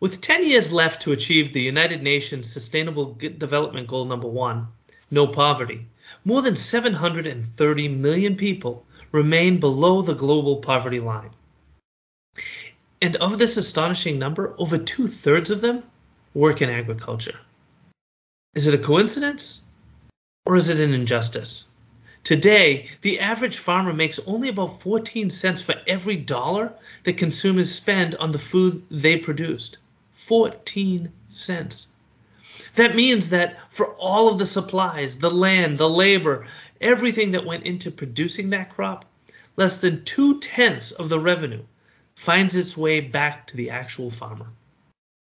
With 10 years left to achieve the United Nations Sustainable Development Goal number one, no poverty, more than 730 million people remain below the global poverty line. And of this astonishing number, over two thirds of them work in agriculture. Is it a coincidence or is it an injustice? Today, the average farmer makes only about 14 cents for every dollar that consumers spend on the food they produced. 14 cents. That means that for all of the supplies, the land, the labor, everything that went into producing that crop, less than two tenths of the revenue finds its way back to the actual farmer.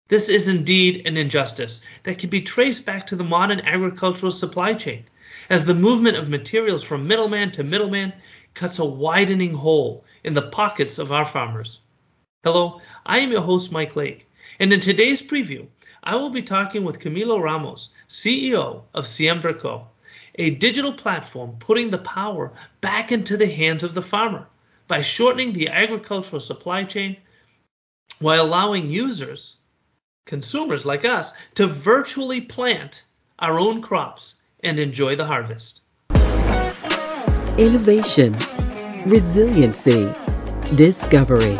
This is indeed an injustice that can be traced back to the modern agricultural supply chain, as the movement of materials from middleman to middleman cuts a widening hole in the pockets of our farmers. Hello, I am your host, Mike Lake, and in today's preview, I will be talking with Camilo Ramos, CEO of Siembraco, a digital platform putting the power back into the hands of the farmer by shortening the agricultural supply chain while allowing users, consumers like us, to virtually plant our own crops and enjoy the harvest. Innovation, resiliency, discovery.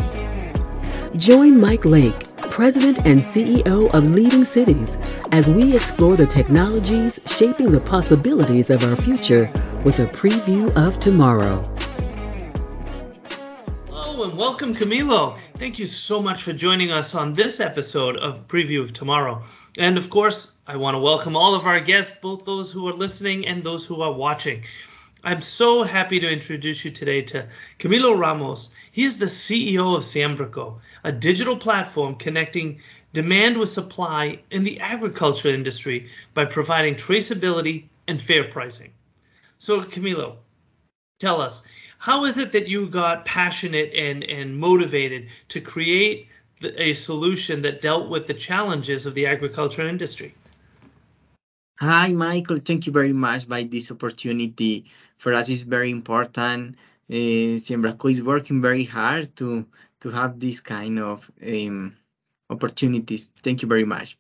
Join Mike Lake, President and CEO of Leading Cities, as we explore the technologies shaping the possibilities of our future with a preview of tomorrow Hello and welcome, Camilo. Thank you so much for joining us on this episode of Preview of Tomorrow. And of course, I want to welcome all of our guests, both those who are listening and those who are watching. I'm so happy to introduce you today to Camilo Ramos. He is the CEO of Siembraco, a digital platform connecting demand with supply in the agriculture industry by providing traceability and fair pricing. So, Camilo, tell us, how is it that you got passionate and, and motivated to create the, a solution that dealt with the challenges of the agriculture industry? Hi, Michael. Thank you very much by this opportunity. For us, it's very important. Uh, Siembraco is working very hard to to have this kind of um, opportunities. Thank you very much.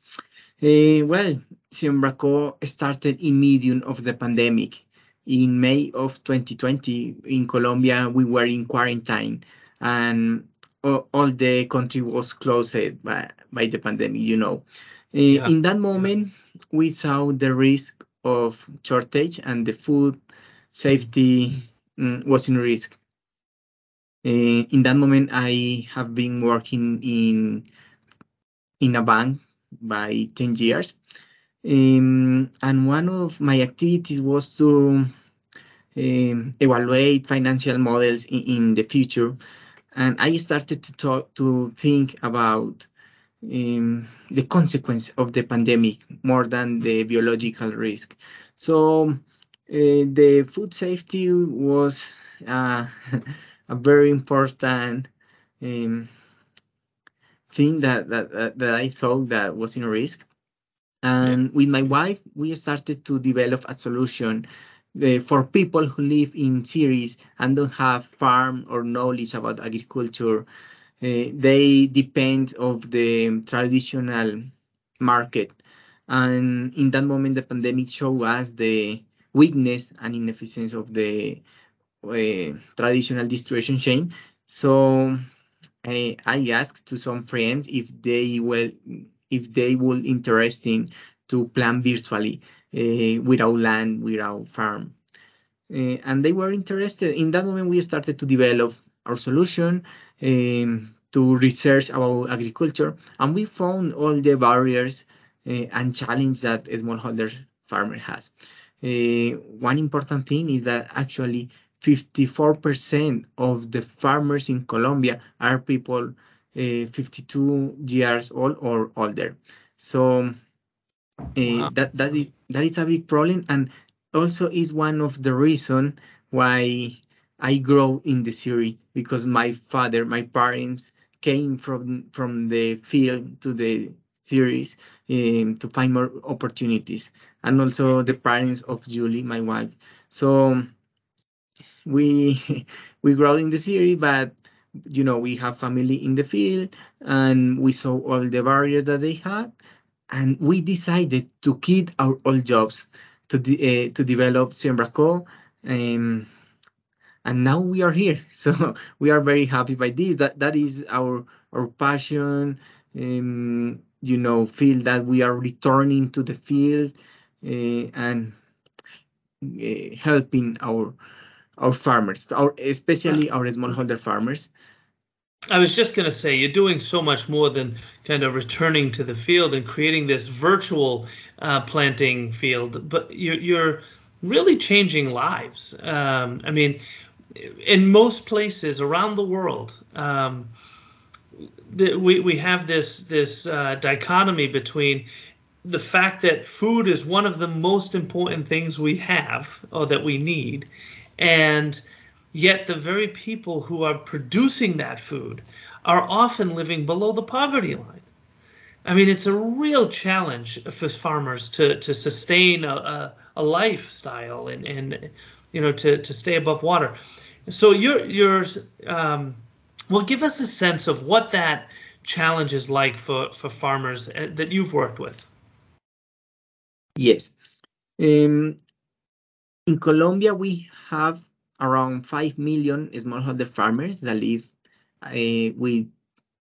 Uh, well, Siembraco started in medium of the pandemic in May of 2020 in Colombia, we were in quarantine and all, all the country was closed by, by the pandemic, you know. Uh, yeah. In that moment, we saw the risk of shortage and the food safety um, was in risk. Uh, in that moment, I have been working in in a bank by 10 years um, and one of my activities was to um, evaluate financial models in, in, the future. And I started to talk to think about um, the consequence of the pandemic more than the biological risk. So uh, the food safety was uh, a very important um, thing that, that that I thought that was in risk. And with my wife, we started to develop a solution uh, for people who live in cities and don't have farm or knowledge about agriculture. Uh, they depend of the traditional market. And in that moment, the pandemic showed us the weakness and inefficiency of the uh, traditional distribution chain. So I, I asked to some friends if they will if they would interesting to plan virtually uh, without land, without farm. Uh, and they were interested. In that moment, we started to develop our solution um, to research about agriculture, and we found all the barriers uh, and challenge that a smallholder farmer has. Uh, one important thing is that actually 54% of the farmers in Colombia are people uh, 52 years old or older. So uh, wow. that that is that is a big problem, and also is one of the reason why I grow in the city because my father, my parents came from from the field to the series um, to find more opportunities, and also the parents of Julie, my wife. So we we grow in the city, but you know, we have family in the field and we saw all the barriers that they had. And we decided to quit our old jobs to, de uh, to develop SiembraCo. Um, and now we are here. So we are very happy by this. That That is our, our passion. Um, you know, feel that we are returning to the field uh, and uh, helping our our farmers, our especially our smallholder farmers. I was just going to say, you're doing so much more than kind of returning to the field and creating this virtual uh, planting field, but you're, you're really changing lives. Um, I mean, in most places around the world, um, the, we, we have this this uh, dichotomy between the fact that food is one of the most important things we have or that we need, and yet the very people who are producing that food are often living below the poverty line. I mean, it's a real challenge for farmers to to sustain a, a, a lifestyle and and you know to to stay above water. So you're you're um, well, give us a sense of what that challenge is like for for farmers uh, that you've worked with. Yes. Um, in Colombia, we have around 5 million smallholder farmers that live uh, with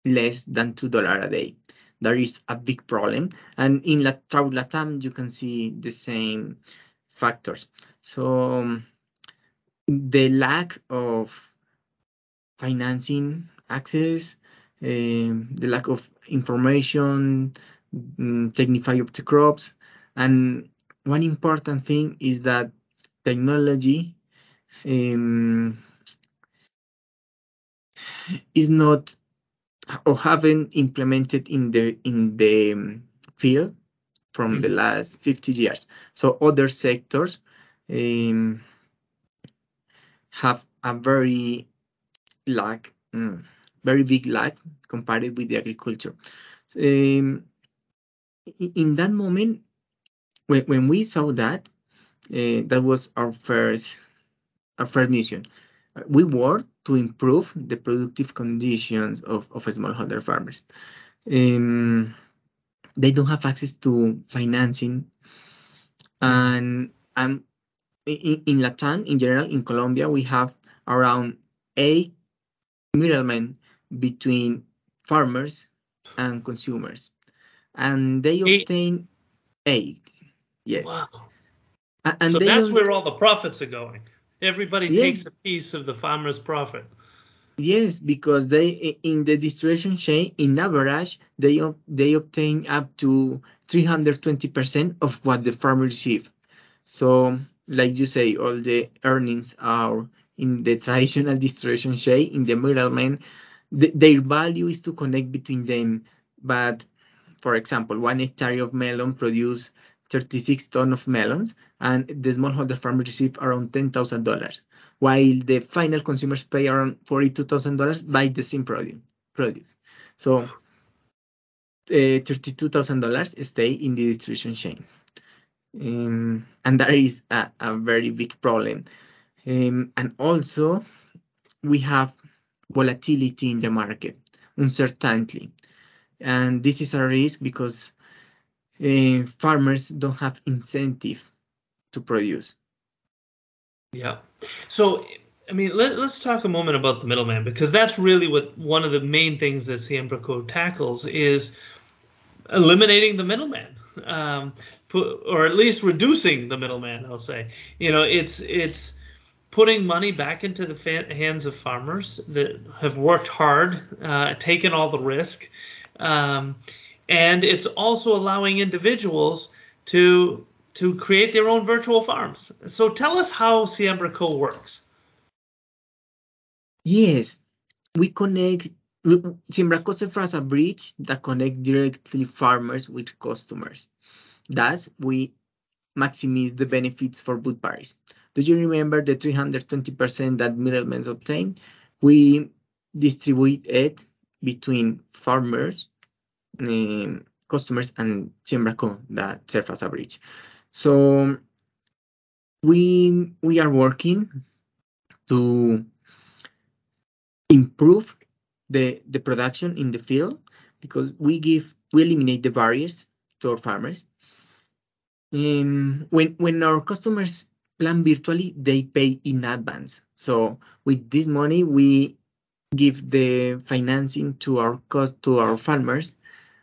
less than $2 a day. That is a big problem. And in Latam, you can see the same factors. So um, the lack of financing access, um, the lack of information, um, technify of the crops, and one important thing is that technology um, is not or haven't implemented in the in the um, field from the mm-hmm. last 50 years. So other sectors um, have a very lack, mm, very big lack compared with the agriculture. Um, in that moment, when, when we saw that, uh, that was our first our first mission. We worked to improve the productive conditions of, of smallholder farmers. Um, they don't have access to financing, and and in, in Latin, in general, in Colombia, we have around eight middlemen between farmers and consumers, and they eight. obtain aid. Yes. Wow. And so that's where all the profits are going. Everybody yes. takes a piece of the farmer's profit. Yes, because they in the distribution chain, in average, they they obtain up to 320% of what the farmer receive. So, like you say, all the earnings are in the traditional distribution chain, in the middleman. The, their value is to connect between them. But, for example, one hectare of melon produce 36 ton of melons, and the smallholder farmer receive around $10,000, while the final consumers pay around $42,000 by the same produce. produce. So uh, $32,000 stay in the distribution chain. Um, and that is a, a very big problem. Um, and also, we have volatility in the market, uncertainty. And this is a risk because uh, farmers don't have incentive to produce. Yeah. So, I mean, let, us talk a moment about the middleman because that's really what one of the main things that SiembraCo tackles is eliminating the middleman, um, or at least reducing the middleman. I'll say, you know, it's it's putting money back into the hands of farmers that have worked hard, uh, taken all the risk. Um, and it's also allowing individuals to to create their own virtual farms. So tell us how SiembraCo works. Yes, we connect. SiembraCo serves as a bridge that connects directly farmers with customers. Thus, we maximize the benefits for both parties. Do you remember the 320% that middlemen obtain? We distribute it between farmers um, customers and SiembraCo that serve as a bridge. So we we are working to improve the the production in the field because we give we eliminate the barriers to our farmers. Um, when when our customers plan virtually, they pay in advance. So with this money, we give the financing to our cost to our farmers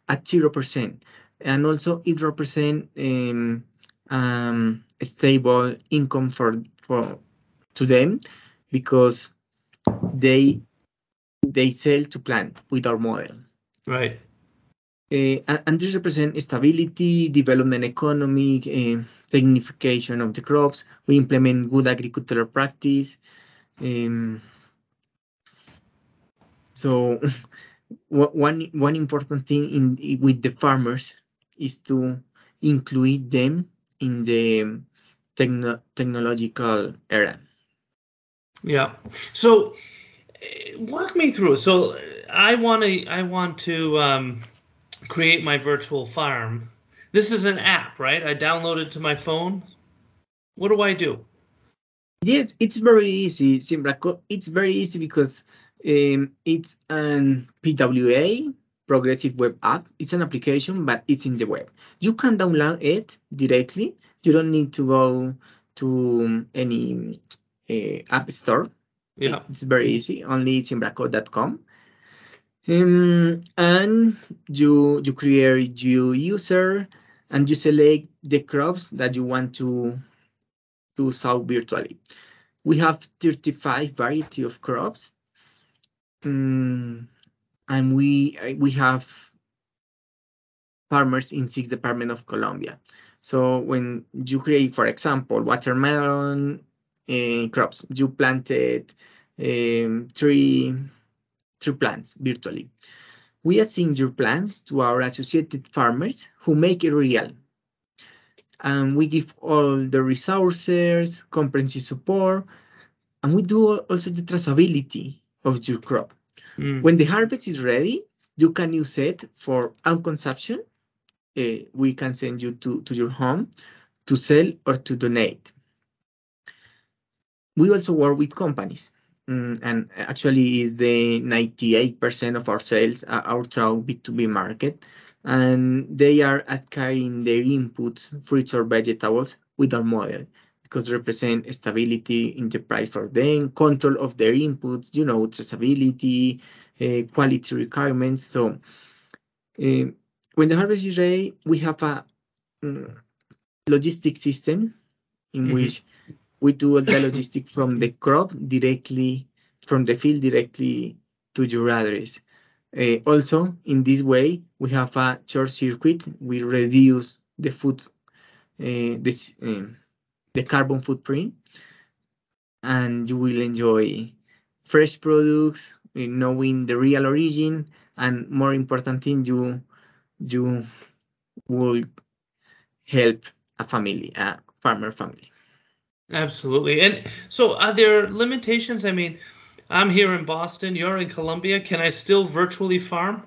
at zero percent, and also it represents um, um, a stable income for for to them because they they sell to plant with our model. Right. Uh, and this represents stability, development economic, uh, technification of the crops. We implement good agricultural practice. Um, so one one important thing in with the farmers is to include them in the techno technological era. Yeah. So walk me through. So I want to I want to um, create my virtual farm. This is an app, right? I download it to my phone. What do I do? Yes, it's very easy, SiembraCo. It's very easy because um, it's an PWA, Progressive Web App. It's an application, but it's in the web. You can download it directly. You don't need to go to any uh, app store. Yeah. It's very easy. Only siembraco.com. Um, and you you create your user and you select the crops that you want to to sow virtually. We have 35 variety of crops. Um, and we we have farmers in six departments of Colombia. So when you create, for example, watermelon uh, crops, you planted um, three through plants virtually. We assign your plants to our associated farmers who make it real. And we give all the resources, comprehensive support, and we do also the traceability of your crop. Mm. When the harvest is ready, you can use it for own consumption. Uh, we can send you to, to your home to sell or to donate. We also work with companies Mm, and actually is the 98% of our sales are out B2B market. And they are acquiring their inputs, fruits or vegetables with our model because represent stability in the price for them, control of their inputs, you know, traceability, uh, quality requirements. So uh, when the harvest is ready, we have a um, logistic system in mm -hmm. which we do all the logistic from the crop directly from the field directly to your address. Uh, also, in this way, we have a short circuit. We reduce the food, uh, this, um, the carbon footprint, and you will enjoy fresh products, uh, knowing the real origin, and more important thing, you you will help a family, a farmer family. Absolutely. And so are there limitations? I mean, I'm here in Boston, you're in Colombia. Can I still virtually farm?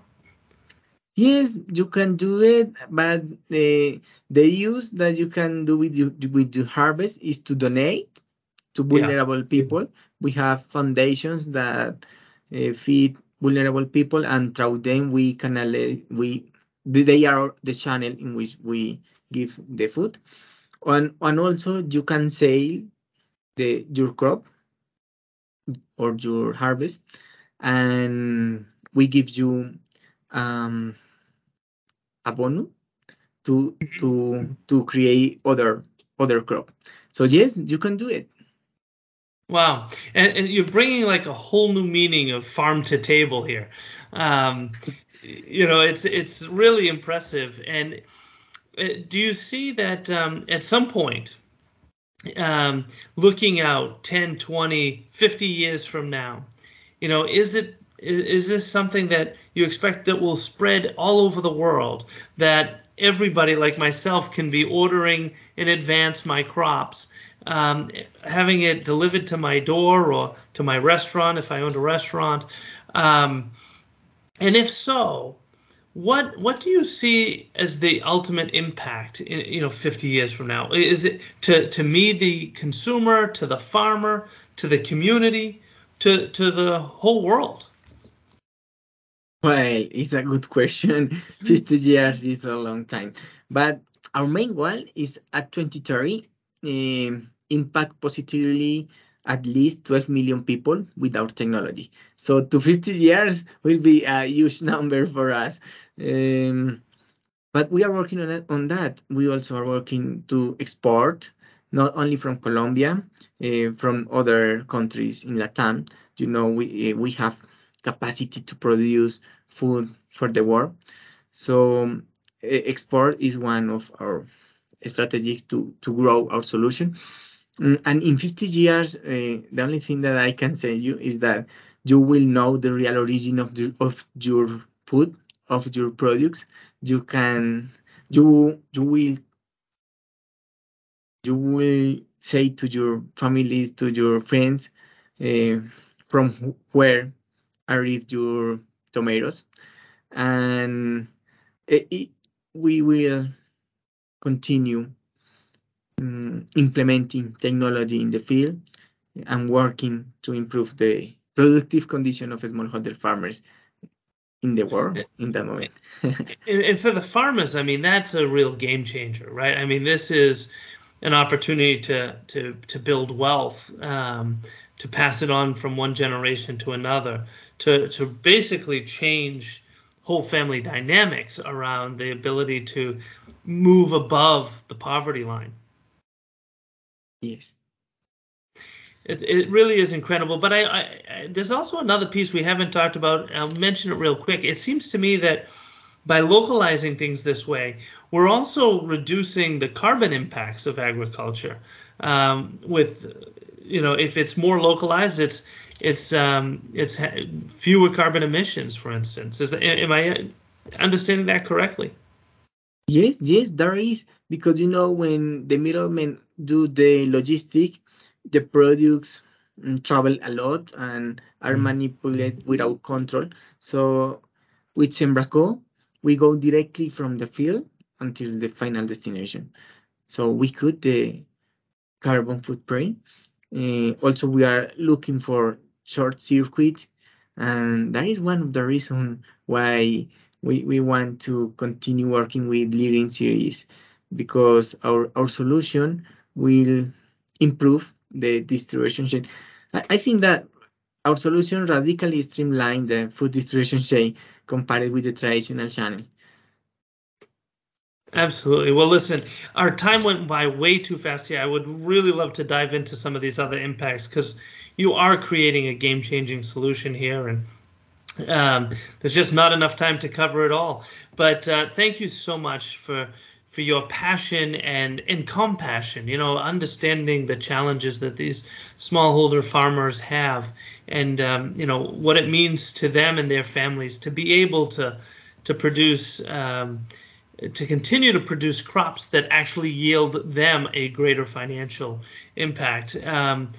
Yes, you can do it, but the the use that you can do with your with your harvest is to donate to vulnerable yeah. people. We have foundations that uh, feed vulnerable people, and through them we can we they are the channel in which we give the food and and also you can sell the your crop or your harvest and we give you um a bonus to mm-hmm. to to create other other crop. So yes you can do it. Wow. And, and you're bringing like a whole new meaning of farm to table here. Um you know it's it's really impressive. And do you see that um, at some point, um, looking out 10, 20, 50 years from now, you know, is it is this something that you expect that will spread all over the world that everybody like myself can be ordering in advance my crops um, having it delivered to my door or to my restaurant if i owned a restaurant um, and if so what what do you see as the ultimate impact in you know 50 years from now is it to to me the consumer to the farmer to the community to to the whole world Well, it's a good question. 50 years is a long time. But our main goal is at 2030 uh, impact positively at least 12 million people with our technology. So to 50 years will be a huge number for us. Um, but we are working on, it, on that. We also are working to export, not only from Colombia, uh, from other countries in Latam. You know, we, uh, we have capacity to produce food for the world. So export is one of our strategies to, to grow our solution. Mm, and in 50 years, uh, the only thing that I can say you is that you will know the real origin of, the, of your food, of your products. You can, you, you will, you will say to your families, to your friends, uh, from where are your tomatoes, and it, it, we will continue um, implementing technology in the field and working to improve the productive condition of smallholder farmers in the world in that moment. and, and, for the farmers, I mean, that's a real game changer, right? I mean, this is an opportunity to to to build wealth, um, to pass it on from one generation to another, to to basically change whole family dynamics around the ability to move above the poverty line. Yes. It, it really is incredible. But I, I, I, there's also another piece we haven't talked about. I'll mention it real quick. It seems to me that by localizing things this way, we're also reducing the carbon impacts of agriculture. Um, with, you know, if it's more localized, it's it's um, it's fewer carbon emissions, for instance. Is am I understanding that correctly? Yes, yes, there is because you know when the middlemen do the logistic, the products mm, travel a lot and are mm. manipulated without control. So with SiembraCo, we go directly from the field until the final destination. So we cut the carbon footprint. Uh, also, we are looking for short circuit. And that is one of the reasons why we, we want to continue working with Leading Cities because our, our solution will improve the distribution chain. I, I think that our solution radically streamline the food distribution chain compared with the traditional channel. Absolutely. Well, listen, our time went by way too fast here. I would really love to dive into some of these other impacts because you are creating a game changing solution here. And um, there's just not enough time to cover it all. But uh, thank you so much for for your passion and and compassion you know understanding the challenges that these smallholder farmers have and um, you know what it means to them and their families to be able to to produce um, to continue to produce crops that actually yield them a greater financial impact um,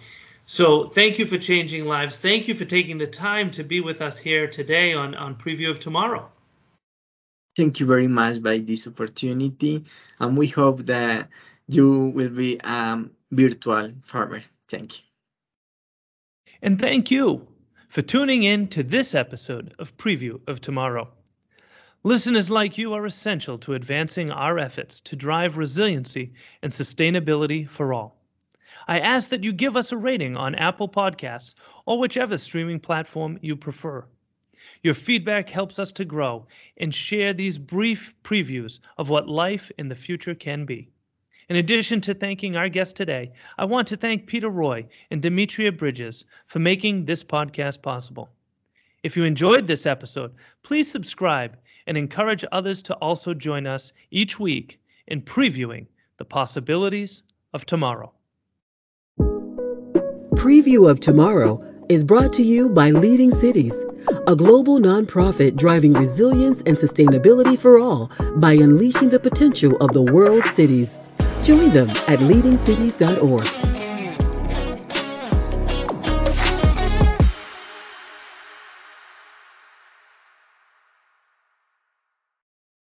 so thank you for changing lives. Thank you for taking the time to be with us here today on, on Preview of Tomorrow. Thank you very much by this opportunity. And we hope that you will be a virtual farmer. Thank you. And thank you for tuning in to this episode of Preview of Tomorrow. Listeners like you are essential to advancing our efforts to drive resiliency and sustainability for all. I ask that you give us a rating on Apple Podcasts or whichever streaming platform you prefer. Your feedback helps us to grow and share these brief previews of what life in the future can be. In addition to thanking our guest today, I want to thank Peter Roy and Demetria Bridges for making this podcast possible. If you enjoyed this episode, please subscribe and encourage others to also join us each week in previewing the possibilities of tomorrow. Preview of Tomorrow is brought to you by Leading Cities, a global nonprofit driving resilience and sustainability for all by unleashing the potential of the world's cities. Join them at leadingcities.org.